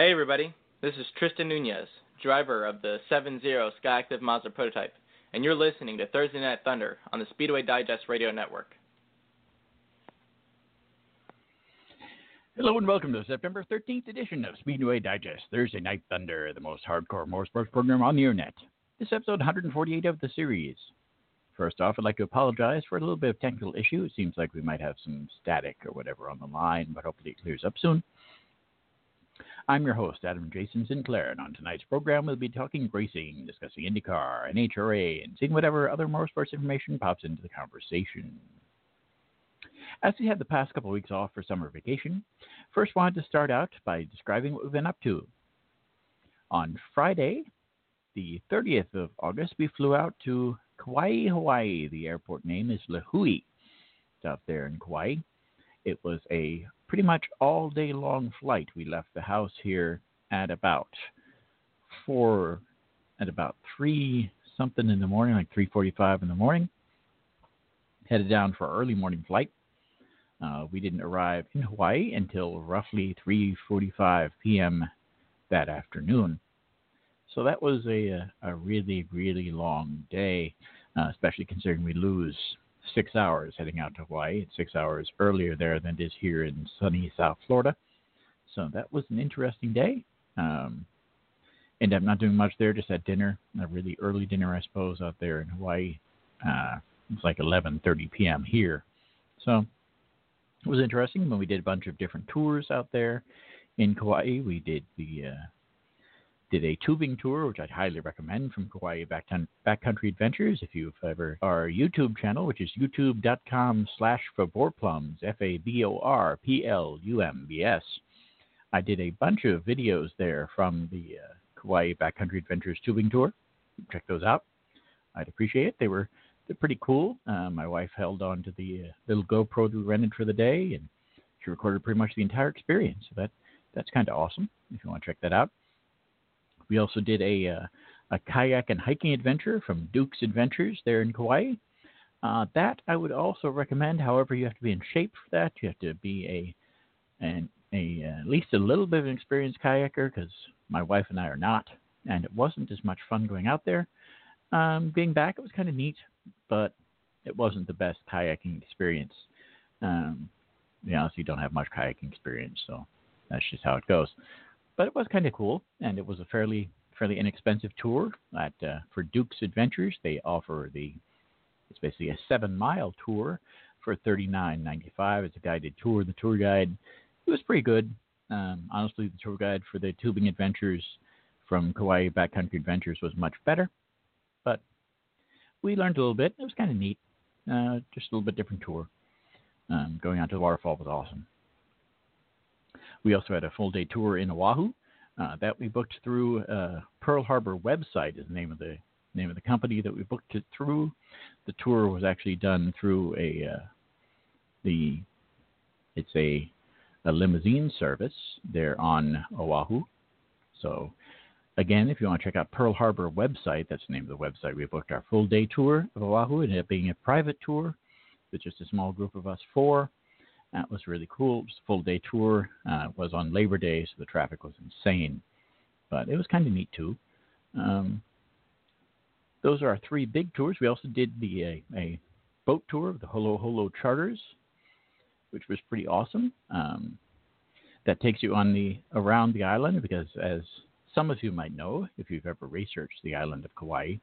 Hey everybody, this is Tristan Nunez, driver of the 7-0 Skyactiv Mazda prototype, and you're listening to Thursday Night Thunder on the Speedway Digest Radio Network. Hello and welcome to the September 13th edition of Speedway Digest, Thursday Night Thunder, the most hardcore motorsports program on the internet. This is episode 148 of the series. First off, I'd like to apologize for a little bit of technical issue. It seems like we might have some static or whatever on the line, but hopefully it clears up soon. I'm your host, Adam Jason Sinclair, and on tonight's program we'll be talking racing, discussing IndyCar, and HRA, and seeing whatever other motorsports information pops into the conversation. As we had the past couple of weeks off for summer vacation, first wanted to start out by describing what we've been up to. On Friday, the 30th of August, we flew out to Kauai, Hawaii. The airport name is Lihue. It's out there in Kauai. It was a pretty much all day long flight. We left the house here at about four, at about three something in the morning, like three forty-five in the morning. Headed down for early morning flight. Uh, we didn't arrive in Hawaii until roughly 3:45 p.m. that afternoon. So that was a a really really long day, uh, especially considering we lose six hours heading out to Hawaii. It's six hours earlier there than it is here in sunny South Florida. So that was an interesting day. Um, up not doing much there, just had dinner, a really early dinner, I suppose, out there in Hawaii. Uh, it's like 11:30 p.m. here, so it was interesting. When we did a bunch of different tours out there in Kauai, we did the uh, did a tubing tour, which I'd highly recommend from Kauai Backcountry Adventures. If you've ever our YouTube channel, which is youtube.com slash faborplumbs, F-A-B-O-R-P-L-U-M-B-S. I did a bunch of videos there from the uh, Kauai Backcountry Adventures tubing tour. Check those out. I'd appreciate it. They were they're pretty cool. Uh, my wife held on to the uh, little GoPro that we rented for the day, and she recorded pretty much the entire experience. So that that's kind of awesome. If you want to check that out. We also did a uh, a kayak and hiking adventure from Duke's Adventures there in Kauai. Uh, that I would also recommend. However, you have to be in shape for that. You have to be a an a uh, at least a little bit of an experienced kayaker because my wife and I are not, and it wasn't as much fun going out there. Um, being back, it was kind of neat, but it wasn't the best kayaking experience. Um, you don't have much kayaking experience, so that's just how it goes. But it was kind of cool, and it was a fairly fairly inexpensive tour at uh, for Duke's Adventures. They offer the it's basically a seven mile tour for thirty nine ninety five. It's a guided tour. The tour guide it was pretty good. Um, honestly, the tour guide for the tubing adventures from Kauai Backcountry Adventures was much better, but we learned a little bit. It was kind of neat. Uh, just a little bit different tour. Um, going out to the waterfall was awesome. We also had a full day tour in Oahu uh, that we booked through uh, Pearl Harbor website is the name of the name of the company that we booked it through. The tour was actually done through a uh, the it's a a limousine service there on Oahu. So again, if you want to check out Pearl Harbor website, that's the name of the website. We booked our full day tour of Oahu. It ended up being a private tour with just a small group of us four. That was really cool. It was a full day tour. Uh, it was on Labor Day, so the traffic was insane. But it was kind of neat too. Um, those are our three big tours. We also did the uh, a boat tour of the Holo Holo Charters, which was pretty awesome. Um, that takes you on the around the island because, as some of you might know, if you've ever researched the island of Kauai,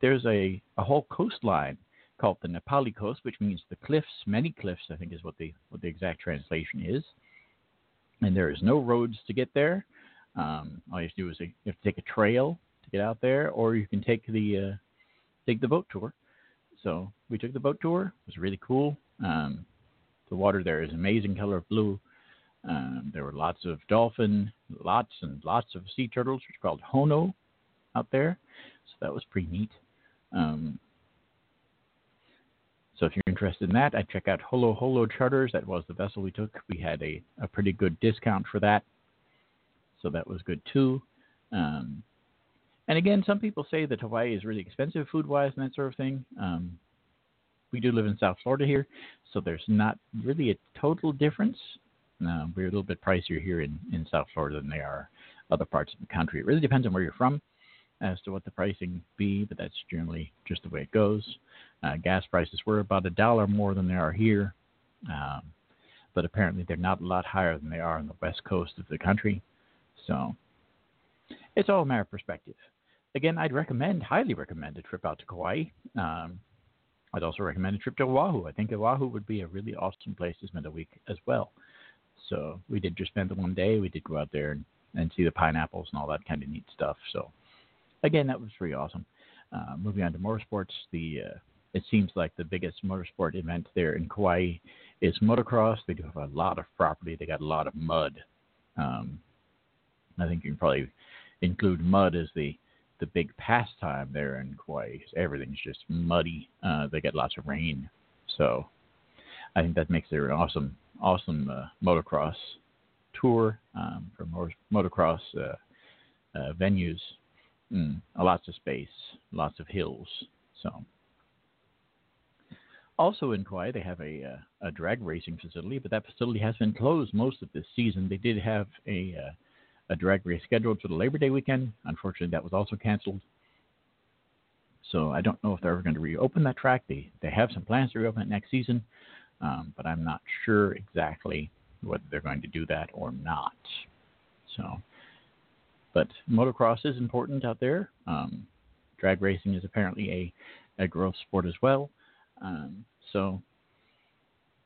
there's a, a whole coastline called the Na Pali Coast, which means the cliffs, many cliffs, I think is what the what the exact translation is. And there is no roads to get there. Um, all you have to do is you have to take a trail to get out there, or you can take the uh, take the boat tour. So we took the boat tour. It was really cool. Um, the water there is amazing color of blue. Um, there were lots of dolphin, lots and lots of sea turtles, which are called honu, out there. So that was pretty neat. Um, so if you're interested in that, I'd check out Holo Holo Charters. That was the vessel we took. We had a, a pretty good discount for that. So that was good too. Um, and again, some people say that Hawaii is really expensive food wise and that sort of thing. Um, we do live in South Florida here, so there's not really a total difference. Uh, we're a little bit pricier here in, in South Florida than they are other parts of the country. It really depends on where you're from as to what the pricing be, but that's generally just the way it goes. Uh, gas prices were about a dollar more than they are here, um, but apparently they're not a lot higher than they are on the west coast of the country. So it's all a matter of perspective. Again, I'd recommend, highly recommend a trip out to Kauai. Um, I'd also recommend a trip to Oahu. I think Oahu would be a really awesome place to spend a week as well. So we did just spend the one day. We did go out there and, and see the pineapples and all that kind of neat stuff. So again, that was pretty awesome. Uh, moving on to motorsports, the uh, it seems like the biggest motorsport event there in Kauai is motocross. They do have a lot of property. They got a lot of mud. Um, I think you can probably include mud as the the big pastime there in Kauai. Everything's just muddy. Uh, they get lots of rain, so I think that makes it an awesome, awesome uh, motocross tour um, for motocross uh, uh, venues. Mm, lots of space, lots of hills. So also in Kauai, they have a, uh, a drag racing facility, but that facility has been closed most of this season. They did have a uh, a drag race scheduled for the Labor Day weekend. Unfortunately, that was also canceled. So I don't know if they're ever going to reopen that track. They they have some plans to reopen it next season, um, but I'm not sure exactly whether they're going to do that or not. So, but motocross is important out there. Um, drag racing is apparently a, a growth sport as well. Um, so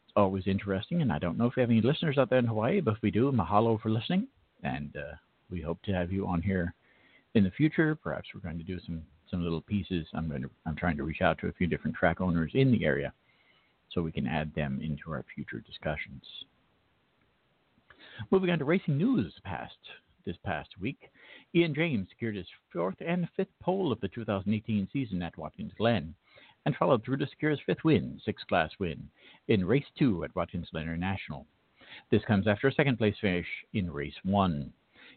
it's always interesting. And I don't know if we have any listeners out there in Hawaii, but if we do, mahalo for listening. And uh, we hope to have you on here in the future. Perhaps we're going to do some some little pieces. I'm going to I'm trying to reach out to a few different track owners in the area so we can add them into our future discussions. Moving on to racing news past this past week, Ian James secured his fourth and fifth pole of the 2018 season at Watkins Glen and followed through to secure his fifth win, sixth class win, in race two at Watkins Glen International. This comes after a second place finish in race one.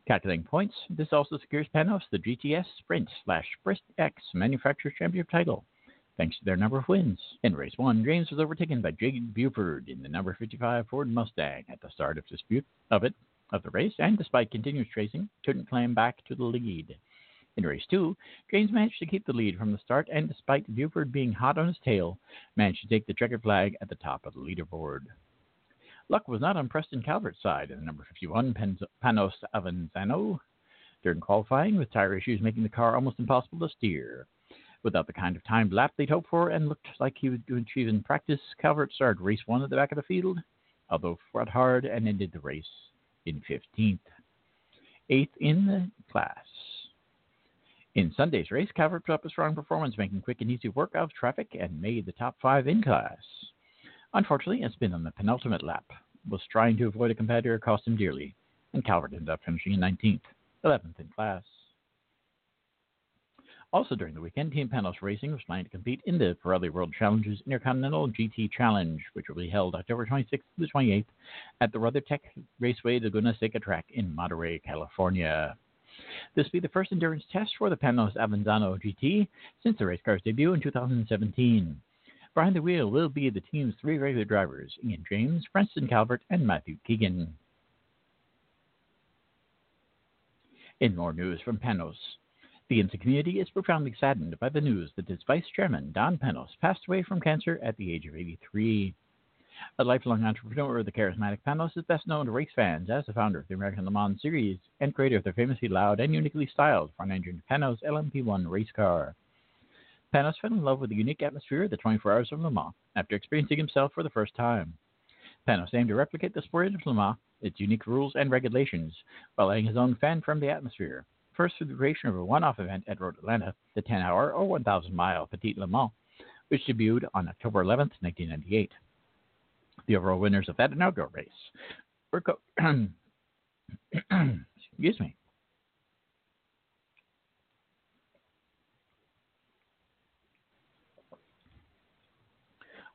Calculating points, this also secures Panoz the GTS Sprint slash Sprint X Manufacturers Championship title, thanks to their number of wins. In race one, James was overtaken by Jade Buford in the number 55 Ford Mustang at the start of dispute of it of the race, and despite continuous chasing, couldn't climb back to the lead. In race two, James managed to keep the lead from the start, and despite Buford being hot on his tail, managed to take the checkered flag at the top of the leaderboard. Luck was not on Preston Calvert's side in the number 51 Panoz Avezzano during qualifying, with tire issues making the car almost impossible to steer. Without the kind of timed lap they'd hoped for and looked like he would achieve in practice, Calvert started race one at the back of the field, although fought hard and ended the race in 15th. Eighth in the class. In Sunday's race, Calvert up a strong performance, making quick and easy work of traffic and made the top five in class. Unfortunately, a spin on the penultimate lap was trying to avoid a competitor cost him dearly, and Calvert ended up finishing in 19th, 11th in class. Also during the weekend, Team Panoz Racing was planning to compete in the Pirelli World Challenges Intercontinental GT Challenge, which will be held October 26th to the 28th at the WeatherTech Raceway Laguna Seca track in Monterey, California. This will be the first endurance test for the Panoz Avezzano GT since the race car's debut in 2017. Behind the wheel will be the team's three regular drivers Ian James, Preston Calvert, and Matthew Keegan. In more news from Panoz, the IMSA community is profoundly saddened by the news that its vice chairman, Don Panoz, passed away from cancer at the age of 83. A lifelong entrepreneur, the charismatic Panoz is best known to race fans as the founder of the American Le Mans Series and creator of the famously loud and uniquely styled front-engine Panoz LMP1 race car. Panoz fell in love with the unique atmosphere of the 24 Hours of Le Mans after experiencing himself for the first time. Panoz aimed to replicate the sport of Le Mans, its unique rules and regulations, while adding his own fan-friendly atmosphere. First through the creation of a one-off event at Road Atlanta, the 10-hour or 1,000-mile Petit Le Mans, which debuted on October 11, 1998. The overall winners of that inaugural race were co- excuse me.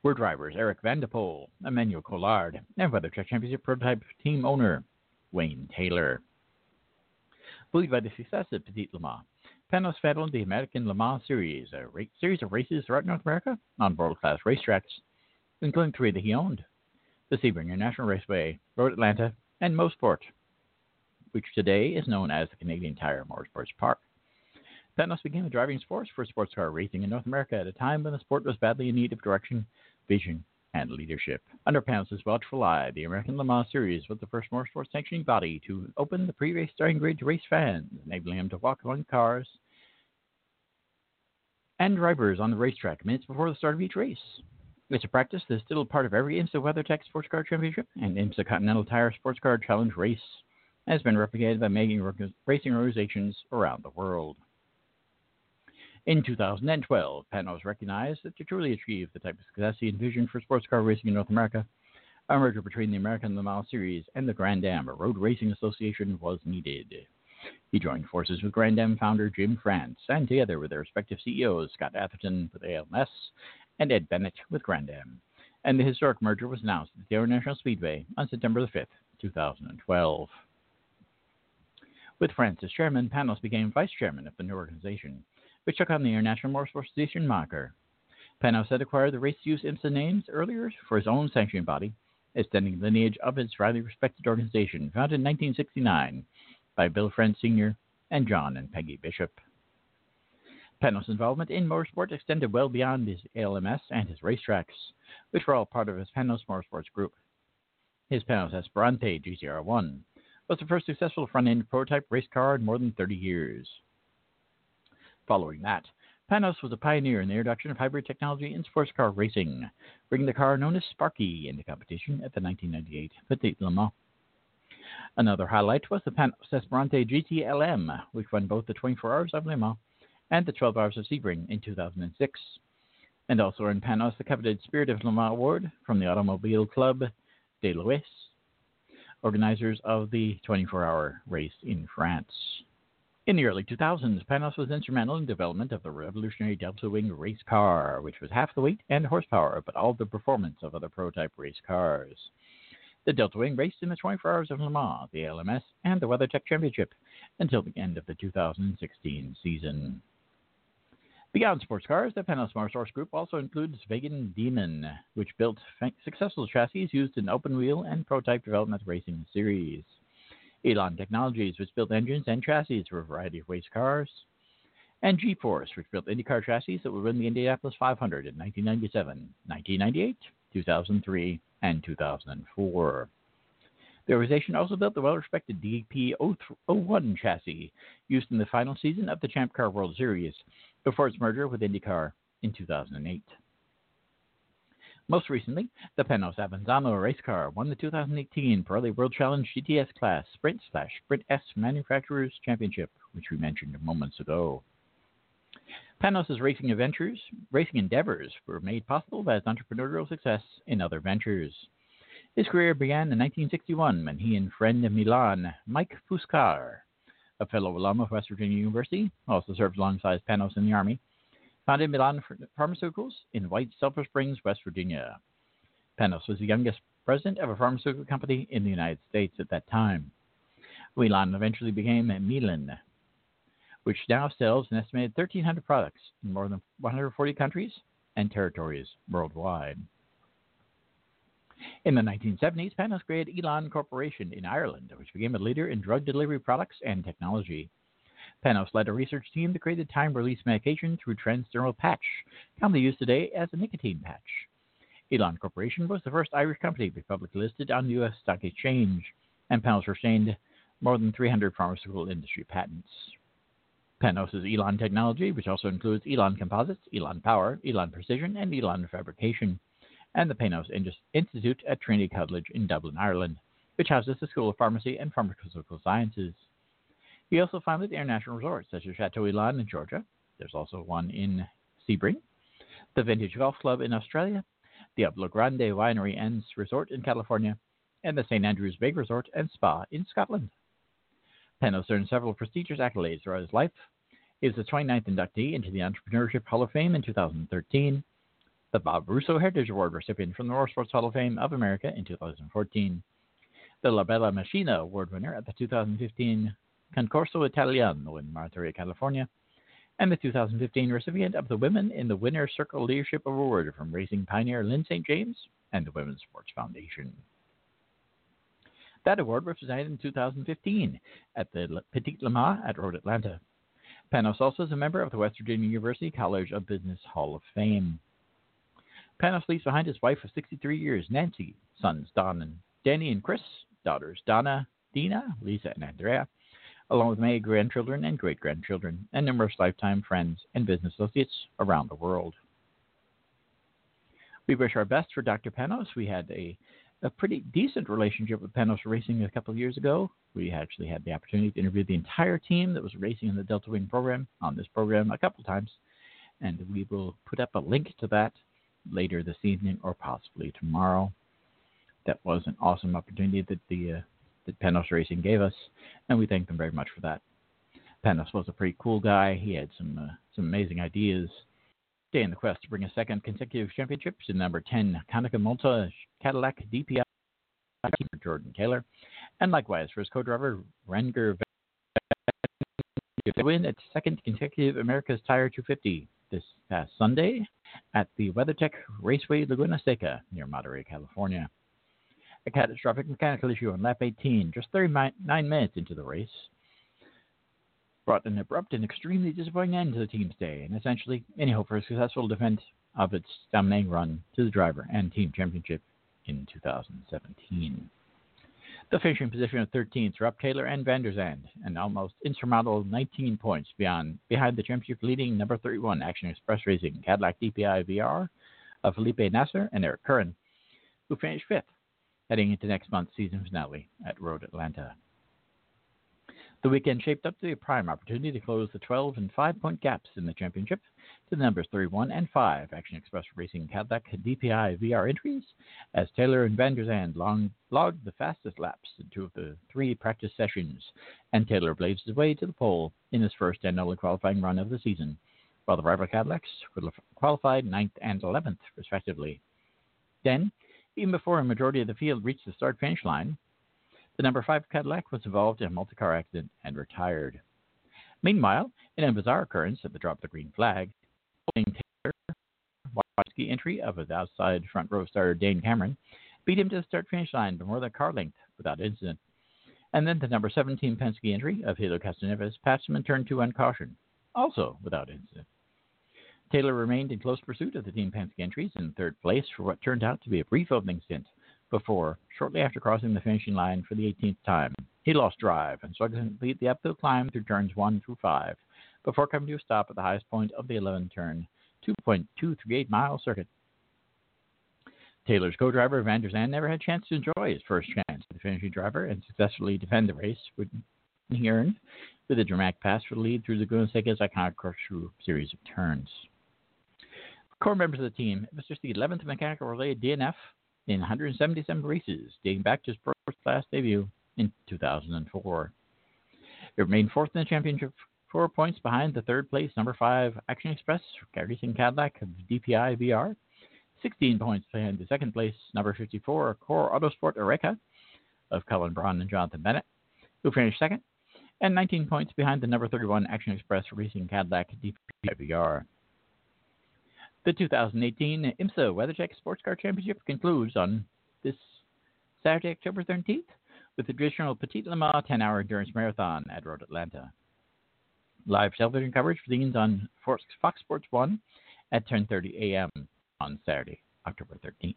Were drivers Eric Van de Poele, Emmanuel Collard, and WeatherTech Championship prototype team owner Wayne Taylor. Buoyed by the success of Petit Le Mans, Panoz founded the American Le Mans Series, a ra- series of races throughout North America on world-class racetracks, including three that he owned: the Sebring International Raceway, Road Atlanta, and Mosport, which today is known as the Canadian Tire Motorsports Park. Panoz became a driving force for sports car racing in North America at a time when the sport was badly in need of direction, vision, and leadership. Under Panoz' watchful eye, the American Le Mans Series was the first motorsports sanctioning body to open the pre-race starting grid to race fans, enabling them to walk among cars and drivers on the racetrack minutes before the start of each race. It's a practice that's still part of every IMSA WeatherTech Sports Car Championship and IMSA Continental Tire Sports Car Challenge race, and has been replicated by many racing organizations around the world. In 2012, Panoz recognized that to truly achieve the type of success he envisioned for sports car racing in North America, a merger between the American Le Mans Series and the Grand Am Road Racing Association was needed. He joined forces with Grand Am founder Jim France, and together with their respective CEOs, Scott Atherton with ALMS and Ed Bennett with Grand Am. And the historic merger was announced at the International Speedway on September the 5th, 2012. With France as chairman, Panoz became vice chairman of the new organization, which took on the International Motorsports Association moniker. Panoz had acquired the race use IMSA names earlier for his own sanctioning body, extending the lineage of his highly respected organization, founded in 1969 by Bill France Sr. and John and Peggy Bishop. Panoz' involvement in motorsport extended well beyond his ALMS and his racetracks, which were all part of his Panoz Motorsports group. His Panoz Esperante GTR-1 was the first successful front-end prototype race car in more than 30 years. Following that, Panoz was a pioneer in the introduction of hybrid technology in sports car racing, bringing the car known as Sparky into competition at the 1998 Petit Le Mans. Another highlight was the Panoz Esperante GT-LM, which won both the 24 Hours of Le Mans and the 12 Hours of Sebring in 2006, and also earned Panoz the coveted Spirit of Le Mans Award from the Automobile Club de l'Ouest, organizers of the 24-hour race in France. In the early 2000s, Panoz was instrumental in development of the revolutionary Delta Wing race car, which was half the weight and horsepower, but all the performance of other prototype race cars. The Delta Wing raced in the 24 Hours of Le Mans, the LMS, and the WeatherTech Championship until the end of the 2016 season. Beyond sports cars, the Panoz Motorsports Group also includes Van Diemen, which built successful chassis used in open wheel and prototype development racing series. Elan Technologies, which built engines and chassis for a variety of race cars. And G Force, which built IndyCar chassis that would win the Indianapolis 500 in 1997, 1998, 2003, and 2004. The organization also built the well respected DP01 chassis used in the final season of the Champ Car World Series before its merger with IndyCar in 2008. Most recently, the Panoz Avezzano race car won the 2018 Pirelli World Challenge GTS Class Sprint slash Sprint X Manufacturers Championship, which we mentioned moments ago. Panoz' racing adventures, racing endeavors were made possible by his entrepreneurial success in other ventures. His career began in 1961 when he and friend Milan, Mike Puskar, a fellow alum of West Virginia University, also served alongside Panoz in the Army, founded Milan Pharmaceuticals in White Sulphur Springs, West Virginia. Panoz was the youngest president of a pharmaceutical company in the United States at that time. Milan eventually became Mylan, which now sells an estimated 1,300 products in more than 140 countries and territories worldwide. In the 1970s, Panoz created Elan Corporation in Ireland, which became a leader in drug delivery products and technology. Panoz led a research team that created time release medication through transdermal patch, commonly used today as a nicotine patch. Elan Corporation was the first Irish company to be publicly listed on the U.S. Stock Exchange, and Panoz retained more than 300 pharmaceutical industry patents. Panoz is Elan Technology, which also includes Elan Composites, Elan Power, Elan Precision, and Elan Fabrication, and the Panoz Institute at Trinity College in Dublin, Ireland, which houses the School of Pharmacy and Pharmaceutical Sciences. He also founded international resorts such as Chateau Elan in Georgia. There's also one in Sebring, the Vintage Golf Club in Australia, the Diablo Grande Winery and Resort in California, and the St. Andrews Bay Resort and Spa in Scotland. Panoz earned several prestigious accolades throughout his life. He was the 29th inductee into the Entrepreneurship Hall of Fame in 2013, the Bob Russo Heritage Award recipient from the Motorsports Hall of Fame of America in 2014, the La Bella Machina Award winner at the 2015 Concorso Italiano in Monterey, California, and the 2015 recipient of the Women in the Winner's Circle Leadership Award from racing pioneer Lyn St. James and the Women's Sports Foundation. That award was presented in 2015 at the Petit Le Mans at Road Atlanta. Panoz also is a member of the West Virginia University College of Business Hall of Fame. Panoz leaves behind his wife of 63 years, Nancy, sons Don and Danny and Chris, daughters Donna, Dina, Lisa, and Andrea, along with many grandchildren and great grandchildren, and numerous lifetime friends and business associates around the world. We wish our best for Dr. Panoz. We had a a pretty decent relationship with Panoz Racing a couple of years ago. We actually had the opportunity to interview the entire team that was racing in the Delta Wing program on this program a couple times, and we will put up a link to that later this evening or possibly tomorrow. That was an awesome opportunity that the uh, that Panoz Racing gave us, and we thank them very much for that. Panoz was a pretty cool guy. He had some uh, some amazing ideas Stay in the quest to bring a second consecutive championship to number 10 Konica Minolta Cadillac DPI Jordan Taylor, and likewise for his co-driver Renger to win its second consecutive America's Tire 250 this past Sunday at the WeatherTech Raceway Laguna Seca near Monterey, California. A catastrophic mechanical issue on lap 18, just 39 minutes into the race, brought an abrupt and extremely disappointing end to the team's day, and essentially any hope for a successful defense of its dominating run to the driver and team championship in 2017. The finishing position of 13th were up Taylor and Van der Zande, an almost insurmountable 19 points beyond behind the championship leading number 31 Action Express Racing Cadillac DPI VR of Felipe Nasr and Eric Curran, who finished fifth, heading into next month's season finale at Road Atlanta. The weekend shaped up to be a prime opportunity to close the 12 and 5 point gaps in the championship the numbers 31 and 5 Action Express Racing Cadillac DPI VR entries as Taylor and Van der Zande long, logged the fastest laps in two of the three practice sessions, and Taylor blazed his way to the pole in his first and only qualifying run of the season, while the rival Cadillacs qualified 9th and 11th, respectively. Then, even before a majority of the field reached the start finish line, the number 5 Cadillac was involved in a multi car accident and retired. Meanwhile, in a bizarre occurrence at the drop of the green flag, Taylor, Watsky entry of his outside front row starter Dane Cameron beat him to the start finish line by more than car length without incident. And then the number 17 Penske entry of Helio Castroneves passed him in turn two on caution, also without incident. Taylor remained in close pursuit of the Team Penske entries in third place for what turned out to be a brief opening stint before, shortly after crossing the finishing line for the 18th time. He lost drive and struggled to complete the uphill climb through turns 1 through 5 before coming to a stop at the highest point of the 11 turn 2.238 mile circuit. Taylor's co-driver Van der Zande never had a chance to enjoy his first chance as the finishing driver and successfully defend the race, he earned with a dramatic pass for the lead through the Laguna Seca's iconic corkscrew series of turns. Core members of the team, it was the 11th mechanical relay DNF in 177 races, dating back to his first class debut in 2004. It remained fourth in the championship, four points behind the third place number five Action Express Racing Cadillac of DPI VR, 16 points behind the second place number 54 Core Autosport Oreca of Colin Braun and Jonathan Bennett, who finished second, and 19 points behind the number 31 Action Express Racing Cadillac DPI VR. The 2018 IMSA WeatherTech Sports Car Championship concludes on this Saturday, October 13th, with the traditional Petit Le Mans 10 hour endurance marathon at Road Atlanta. Live television coverage begins on Fox Sports 1 at 10.30 a.m. on Saturday, October 13th.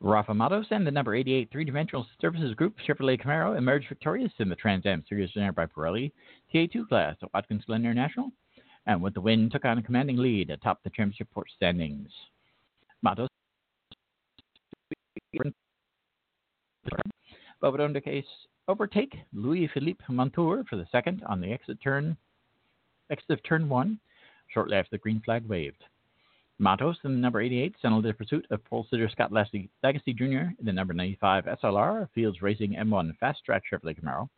Rafa Matos and the number 88 three-dimensional services group Chevrolet Camaro emerged victorious in the Trans Am Series winner by Pirelli TA2 class at Watkins Glen International, and with the win took on a commanding lead atop the championship standings. Matos Bobadon de Case overtake Louis Philippe Montour for the second on the exit turn exit of turn one, shortly after the green flag waved. Matos in the number 88 settled the pursuit of pole sitter Scott Lagasse, Lagasse Jr. in the number 95 SLR Fields Racing M1 Fast Track Chevrolet Camaro,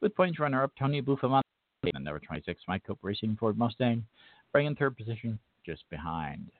with points runner-up Tony Buffomante in the number 26 Mike Cope Racing Ford Mustang, bringing third position just behind.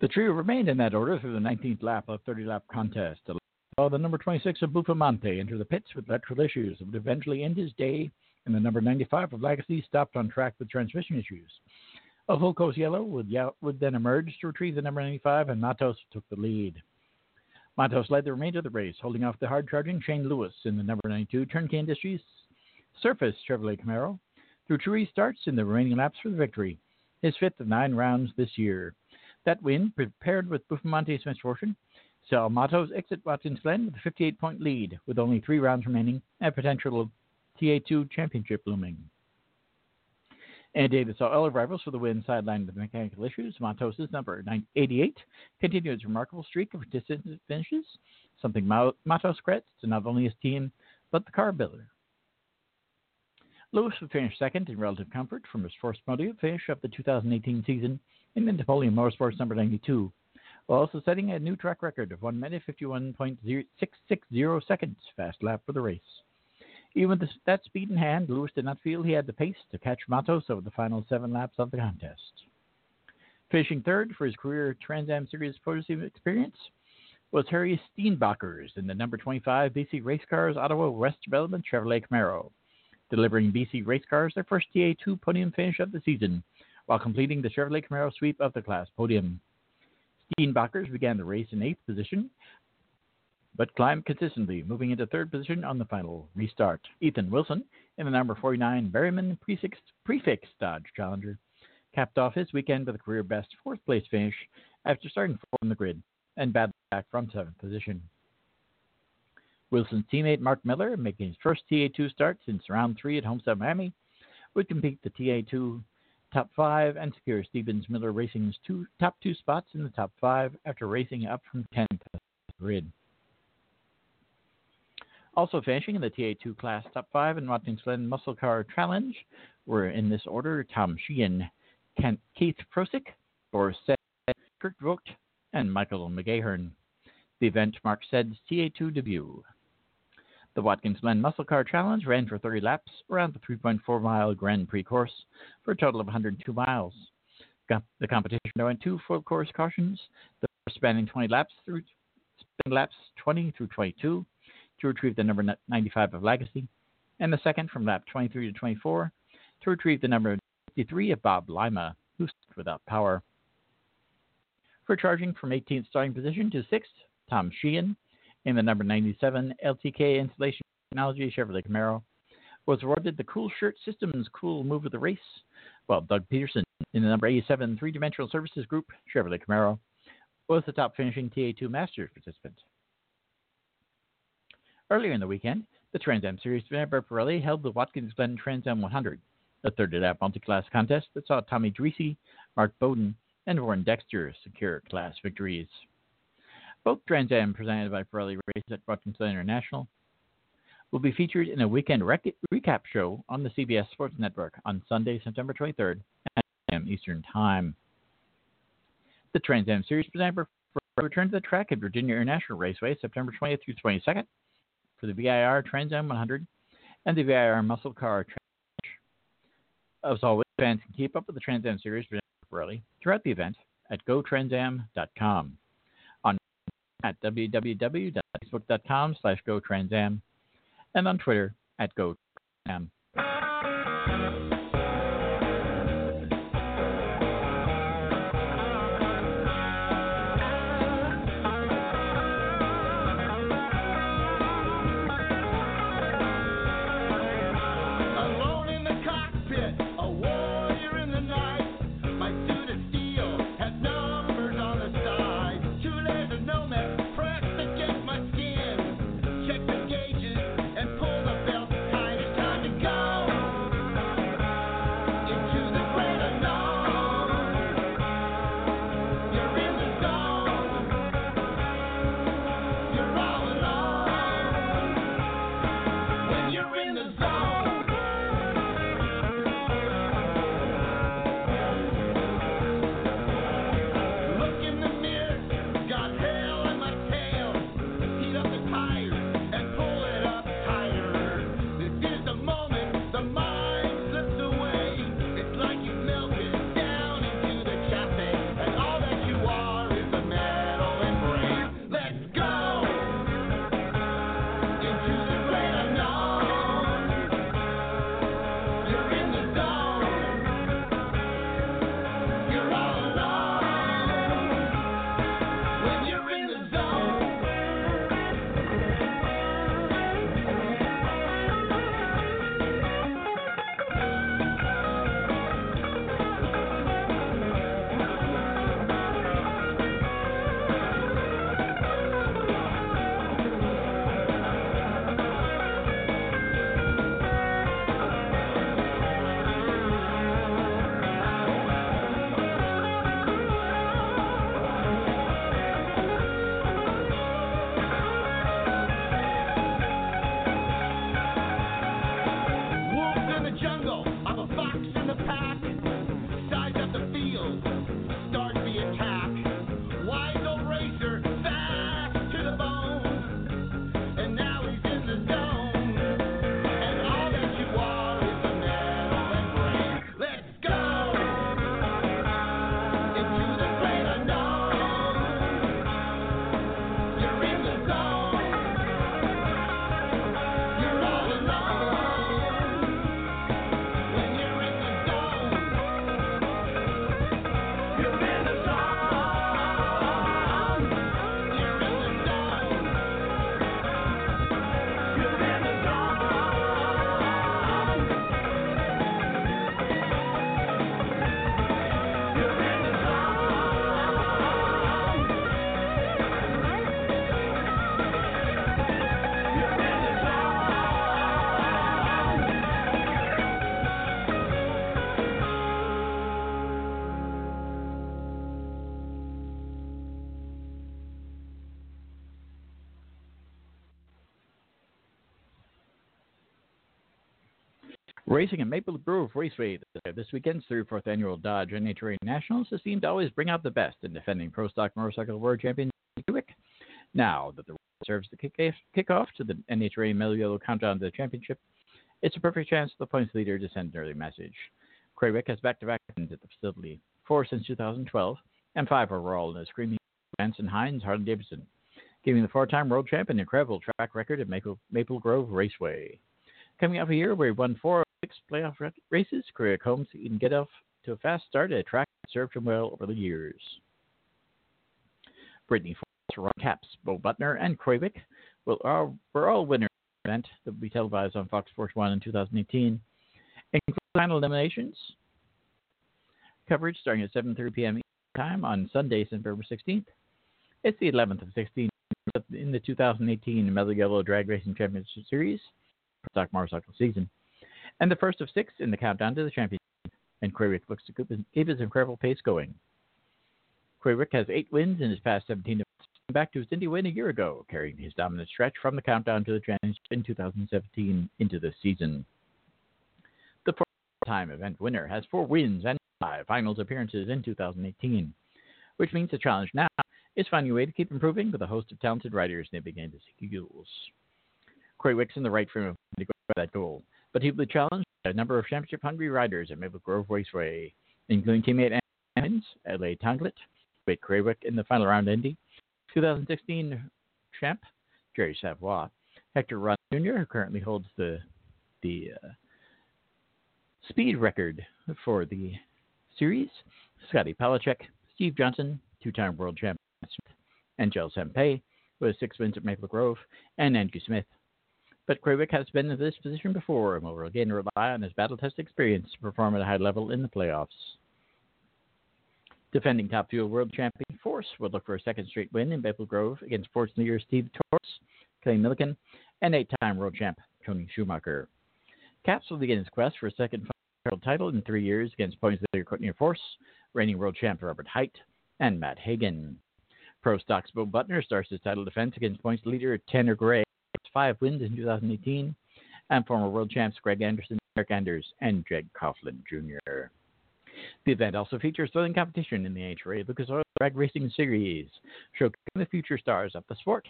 The trio remained in that order through the 19th lap of 30 lap contest. While the number 26 of Buffomante entered the pits with electrical issues that would eventually end his day, and the number 95 of Lagasse stopped on track with transmission issues. A Volkos Yellow would, would then emerge to retrieve the number 95, and Matos took the lead. Matos led the remainder of the race, holding off the hard charging Shane Lewis in the number 92 Turnkey Industries Surface Chevrolet Camaro through two restarts in the remaining laps for the victory, his fifth of nine rounds this year. That win, prepared with Buffomante's misfortune, saw Matos exit Watkins Glen with a 58 point lead, with only three rounds remaining and potential TA2 championship looming. And Davis saw other rivals for the win sidelined with mechanical issues. Matos' number 88 continued his remarkable streak of consistent finishes, something Matos credits to not only his team, but the car builder. Lewis would finish second in relative comfort from his first podium finish of the 2018 season in the Napoleon Motorsports number 92, while also setting a new track record of 1 minute 51.660 seconds fast lap for the race. Even with that speed in hand, Lewis did not feel he had the pace to catch Matos over the final seven laps of the contest. Finishing third for his career Trans Am Series podium experience was Harry Steenbakkers in the number 25 BC Race Cars Ottawa West Development Chevrolet Camaro, delivering BC Race Cars their first TA2 podium finish of the season while completing the Chevrolet Camaro sweep of the class podium. Steenbakkers began the race in eighth position, but climbed consistently, moving into third position on the final restart. Ethan Wilson, in the number 49 Berryman Prefix, Dodge Challenger, capped off his weekend with a career best fourth place finish after starting fourth on the grid and battled back from seventh position. Wilson's teammate Mark Miller, making his first TA2 start since round three at Homestead Miami, would compete the TA2 top five and secure Stevens Miller Racing's two top two spots in the top five after racing up from 10th grid. Also finishing in the TA2 class top five in Watkins Glen Muscle Car Challenge were in this order Tom Sheehan, Keith Prosick, Boris Said, Kurt Vogt, and Michael McGahern. The event marked Said's TA2 debut. The Watkins Glen Muscle Car Challenge ran for 30 laps around the 3.4 mile Grand Prix course for a total of 102 miles. The competition went two full course cautions, the first spanning 20 laps through laps 20 through 22 to retrieve the number 95 of Lagasse, and the second from lap 23 to 24 to retrieve the number 53 of Bob Lima, who stood without power. For charging from 18th starting position to 6th, Tom Sheehan in the number 97 LTK Installation Technology Chevrolet Camaro was awarded the Cool Shirt Systems Cool Move of the Race, while Doug Peterson in the number 87 Three Dimensional Services Group Chevrolet Camaro was the top finishing TA2 Masters participant. Earlier in the weekend, the Trans Am Series Vanderbilt Pirelli held the Watkins Glen Trans Am 100, a 30 lap multi class contest that saw Tomy Drissi, Mark Bowden, and Warren Dexter secure class victories. Both Trans Am presented by Pirelli races at Glen International will be featured in a weekend rec- recap show on the CBS Sports Network on Sunday, September 23rd at 10 a.m. Eastern Time. The Trans Am Series presented by return to the track at Virginia International Raceway September 20th through 22nd for the VIR Trans Am 100 and the VIR Muscle Car Challenge. As always, fans can keep up with the Trans Am Series early throughout the event at gotransam.com, at www.facebook.com slash gotransam, and on Twitter at gotransam. Racing at Maple Grove Raceway this weekend's 34th annual Dodge NHRA Nationals is seemed to always bring out the best in defending Pro Stock Motorcycle World Champion Buick. Now that the race serves the kick- kickoff to the NHRA Mello Yellow Countdown to the Championship, it's a perfect chance for the points leader to send an early message. Krawiec has back-to-back wins at the facility, four since 2012, and five overall in the Screaming Vance & Hines Harley Davidson, giving the four-time world champion an incredible track record at Maple, Maple Grove Raceway. Coming up a year where he won four six playoff races, hopes he can get off to a fast start at a track that served him well over the years. Brittany Force, Ron Capps, Bo Butner, and Krawiec will all, were all winners of the event that will be televised on Fox Sports 1 in 2018. Including final eliminations, coverage starting at 7.30 p.m. time on Sunday, September 16th. It's the 11th of 16 in the 2018 Mello Yellow Drag Racing Championship Series, stock motorcycle season, and the first of six in the countdown to the championship. And Krawiec looks to keep his incredible pace going. Krawiec has eight wins in his past 17 events, back to his Indy win a year ago, carrying his dominant stretch from the countdown to the championship in 2017 into this season. The four-time event winner has four wins and five finals appearances in 2018, which means the challenge now is finding a way to keep improving with a host of talented riders nipping into goals. Krawiec's in the right frame of mind to go for that goal, but he will challenged a number of championship-hungry riders at Maple Grove Raceway, including teammate Anne L.E. Tonglet, with Krawiec in the final round Indy, 2016 champ Jerry Savoie, Hector Arana Jr., who currently holds the the uh, speed record for the series, Scotty Pollacheck, Steve Johnson, two-time world champion, and Angelle Sampey, with six wins at Maple Grove, and Andrew Smith. But Krawiec has been in this position before and will again rely on his battle-tested experience to perform at a high level in the playoffs. Defending Top Fuel World Champion Force will look for a second straight win in Maple Grove against Force leader Steve Torrence, Clay Millican, and eight-time world champ Tony Schumacher. Capps will begin his quest for a second title in three years against points leader Courtney Force, reigning world champ Robert Hight, and Matt Hagan. Pro Stock's Bo Butner starts his title defense against points leader Tanner Gray, five wins in 2018, and former world champs Greg Anderson, Erica Enders, and Jeg Coughlin Jr. The event also features thrilling competition in the NHRA Lucas Oil Drag Racing Series, showcasing the future stars of the sport.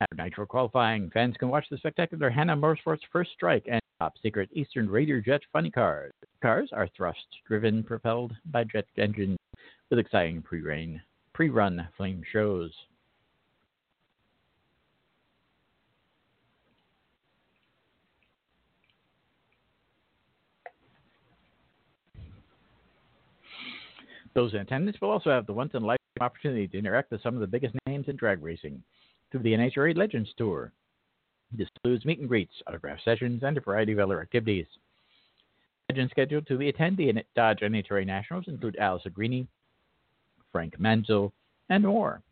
After Nitro qualifying, fans can watch the spectacular Hanna Motorsports First Strike and Top Secret Eastern Raider Jet funny cars. Cars are thrust-driven, propelled by jet engines, with exciting pre-rain, pre-run flame shows. Those in attendance will also have the once in a lifetime opportunity to interact with some of the biggest names in drag racing through the NHRA Legends Tour. This includes meet and greets, autograph sessions, and a variety of other activities. Legends scheduled to attend the Dodge NHRA Nationals include Alice Greeny, Frank Manzo, and more.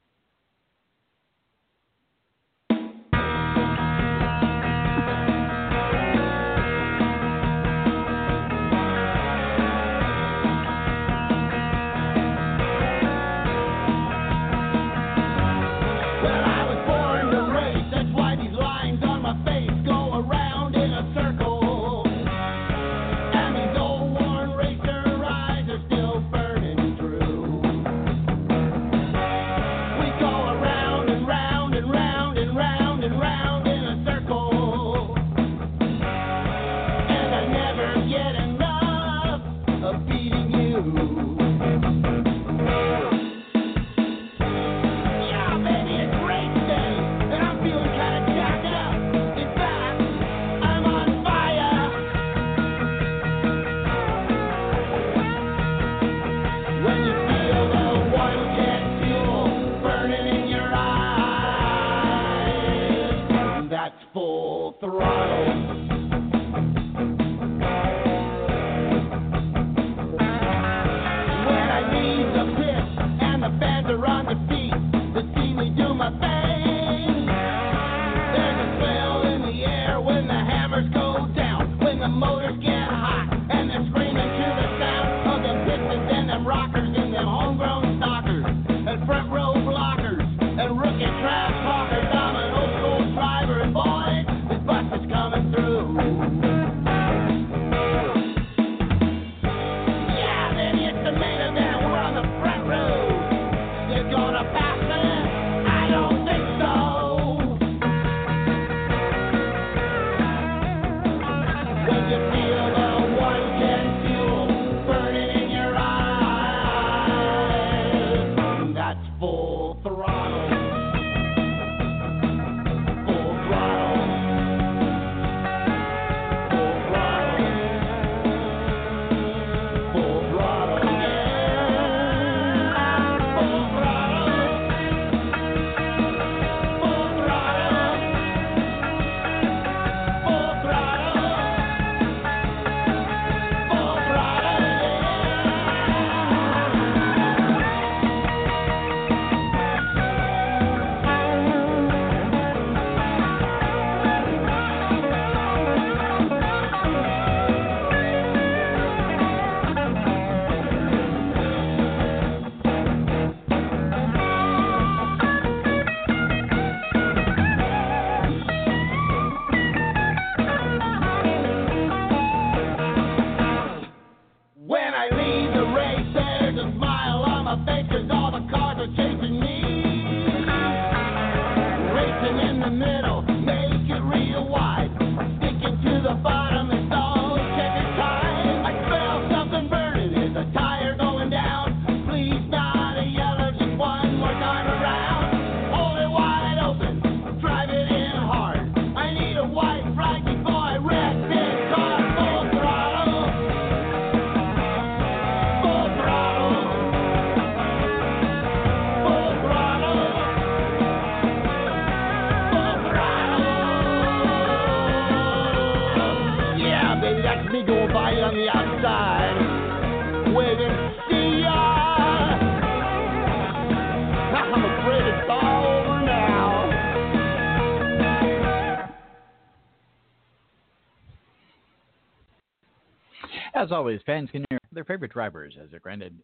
As always, fans can hear their favorite drivers as they're granted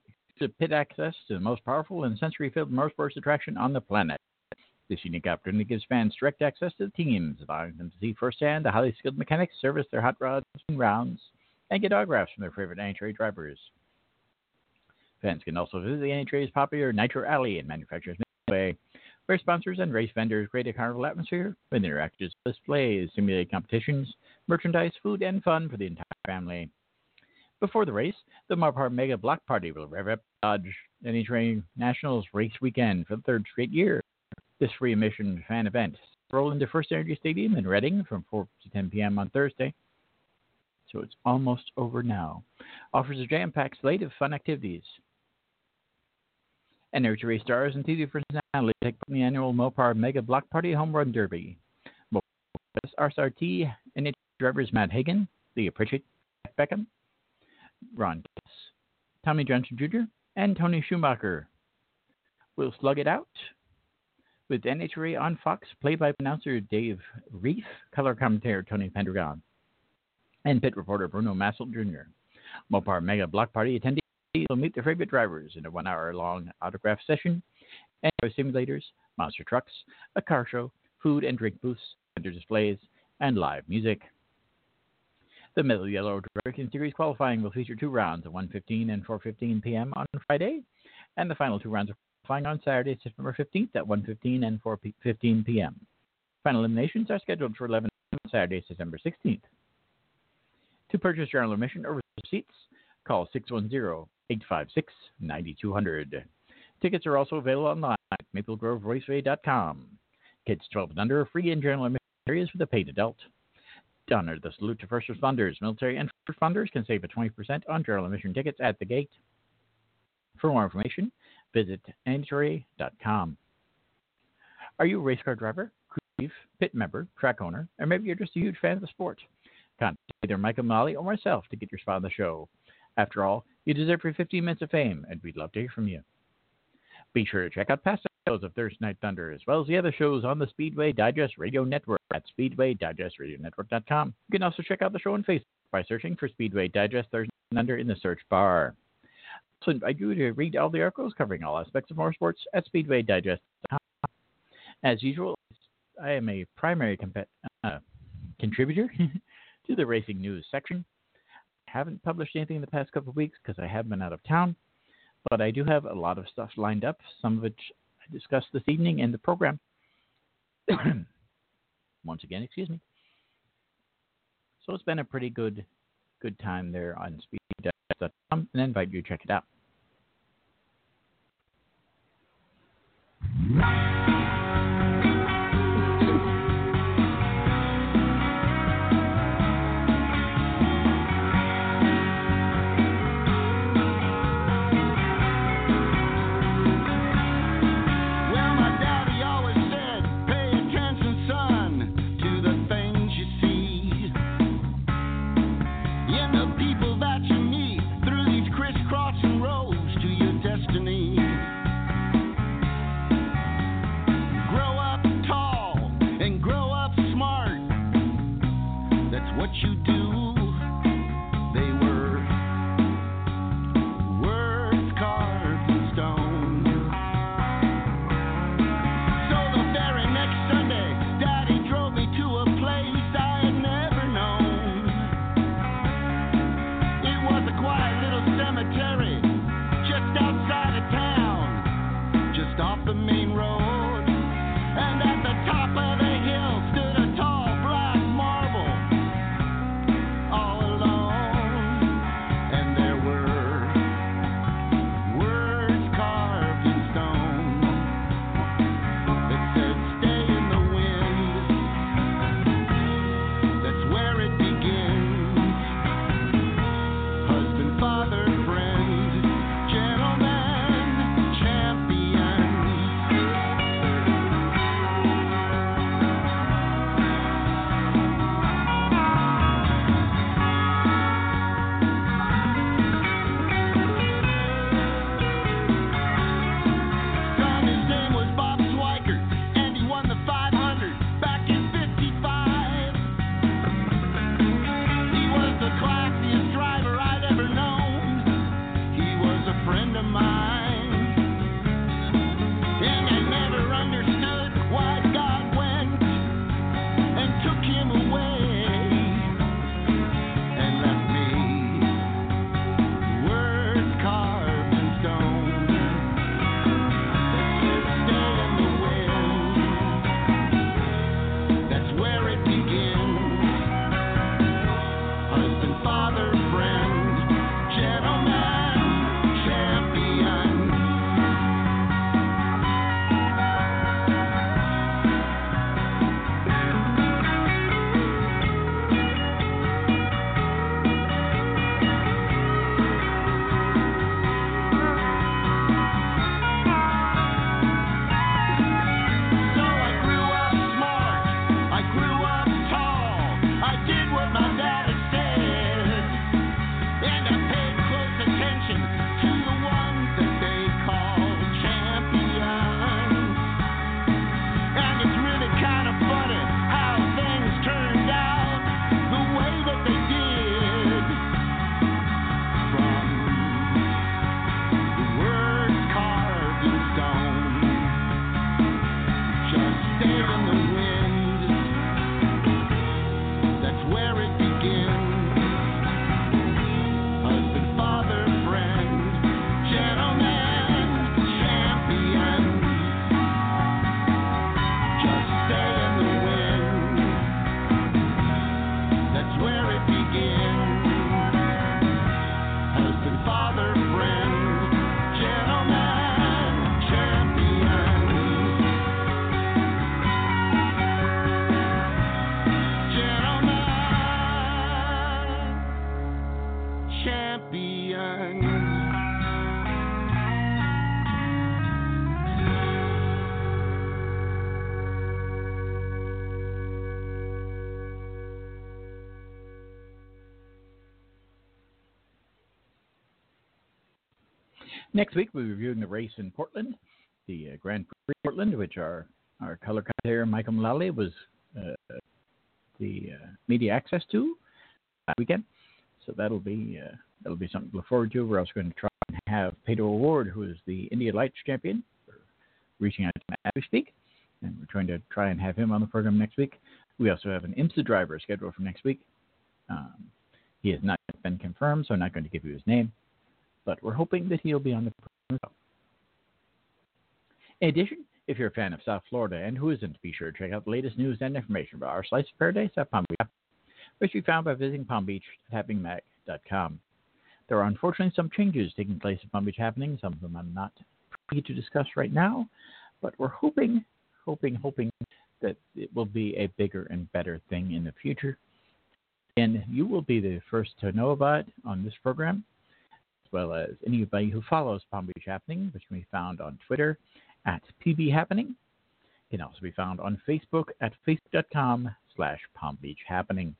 pit access to the most powerful and sensory-filled motorsports attraction on the planet. This unique opportunity gives fans direct access to the teams, allowing them to see firsthand the highly skilled mechanics service their hot rods and rounds, and get autographs from their favorite NHRA drivers. Fans can also visit the NHRA's popular Nitro Alley and Manufacturers Midway, where sponsors and race vendors create a carnival atmosphere with interactive displays, simulated competitions, merchandise, food, and fun for the entire family. Before the race, the Mopar Mega Block Party will rev up Dodge NHRA Nationals race weekend for the third straight year. This free admission fan event roll into First Energy Stadium in Reading from 4 to 10 p.m. on Thursday. So it's almost over now. Offers a jam-packed slate of fun activities. NHRA stars and TV personalities take part in the annual Mopar Mega Block Party Home Run Derby. Mopar RSRT and drivers Matt Hagan, Leah Pritchett, Beckman, Ron Kiss, Tommy Johnson Jr., and Tony Schumacher. We'll slug it out with NHRA on Fox, play-by announcer Dave Rieff, color commentator Tony Pedregon, and pit reporter Bruno Massel Jr. Mopar Mega Block Party attendees will meet their favorite drivers in a one-hour-long autograph session, enjoy simulators, monster trucks, a car show, food and drink booths, vendor displays, and live music. The Mello Yellow American Series qualifying will feature two rounds at 1:15 and 4:15 p.m. on Friday, and the final two rounds of qualifying on Saturday, September 15th at 1:15 and 4:15 p.m. Final eliminations are scheduled for 11 on Saturday, September 16th. To purchase your admission or receipts, call 610-856-9200. Tickets are also available online at maplegroveraceway.com. Kids 12 and under are free in general admission areas with a paid adult. Honor the salute to first responders, military and first responders can save a 20% on general admission tickets at the gate. For more information, visit NHRA.com. Are you a race car driver, crew chief, pit member, track owner, or maybe you're just a huge fan of the sport? Contact either Michael Molly or myself to get your spot on the show. After all, you deserve your 15 minutes of fame, and we'd love to hear from you. Be sure to check out past episodes of Thursday Night Thunder, as well as the other shows on the Speedway Digest Radio Network at SpeedwayDigestRadioNetwork.com. You can also check out the show on Facebook by searching for Speedway Digest Thursday Thunder in the search bar. So I invite you to read all the articles covering all aspects of motorsports at SpeedwayDigest.com. As usual, I am a primary comp- uh, contributor to the racing news section. I haven't published anything in the past couple of weeks because I have been out of town, but I do have a lot of stuff lined up, some of which I discussed this evening in the program. Once again, excuse me. So it's been a pretty good good time there on speed.com, and I invite you to check it out. Next week, we'll be reviewing the race in Portland, the uh, Grand Prix Portland, which our, our color commentator, Michael Mullally, was uh, the uh, media access to last weekend. So that'll be uh, that'll be something to look forward to. We're also going to try and have Pato O'Ward, who is the Indy Lights champion, reaching out to him as we speak, and we're trying to try and have him on the program next week. We also have an IMSA driver scheduled for next week. Um, he has not been confirmed, so I'm not going to give you his name, but we're hoping that he'll be on the program. In addition, if you're a fan of South Florida and who isn't, be sure to check out the latest news and information about our slice of paradise at Palm Beach, which be found by visiting Palm. There are unfortunately some changes taking place at Palm Beach Happening. Some of them I'm not free to discuss right now, but we're hoping, hoping, hoping that it will be a bigger and better thing in the future. And you will be the first to know about it on this program, well as anybody who follows Palm Beach Happening, which can be found on Twitter at PB Happening. Can also be found on Facebook at facebook.com slash Palm Beach Happening.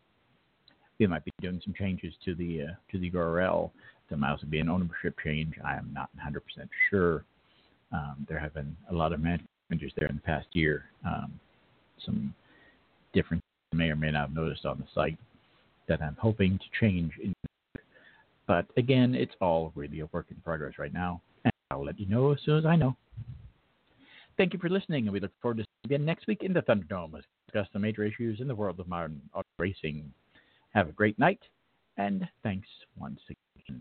We might be doing some changes to the uh, to the URL. There might also be an ownership change. I am not 100% sure. Um, there have been a lot of changes there in the past year. Um, some different may or may not have noticed on the site that I'm hoping to change. In, but again, it's all really a work in progress right now, and I'll let you know as soon as I know. Thank you for listening, and we look forward to seeing you again next week in the Thunderdome as we discuss the major issues in the world of modern auto racing. Have a great night, and thanks once again.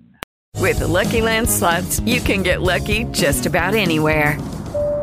With the Lucky Land slots, you can get lucky just about anywhere.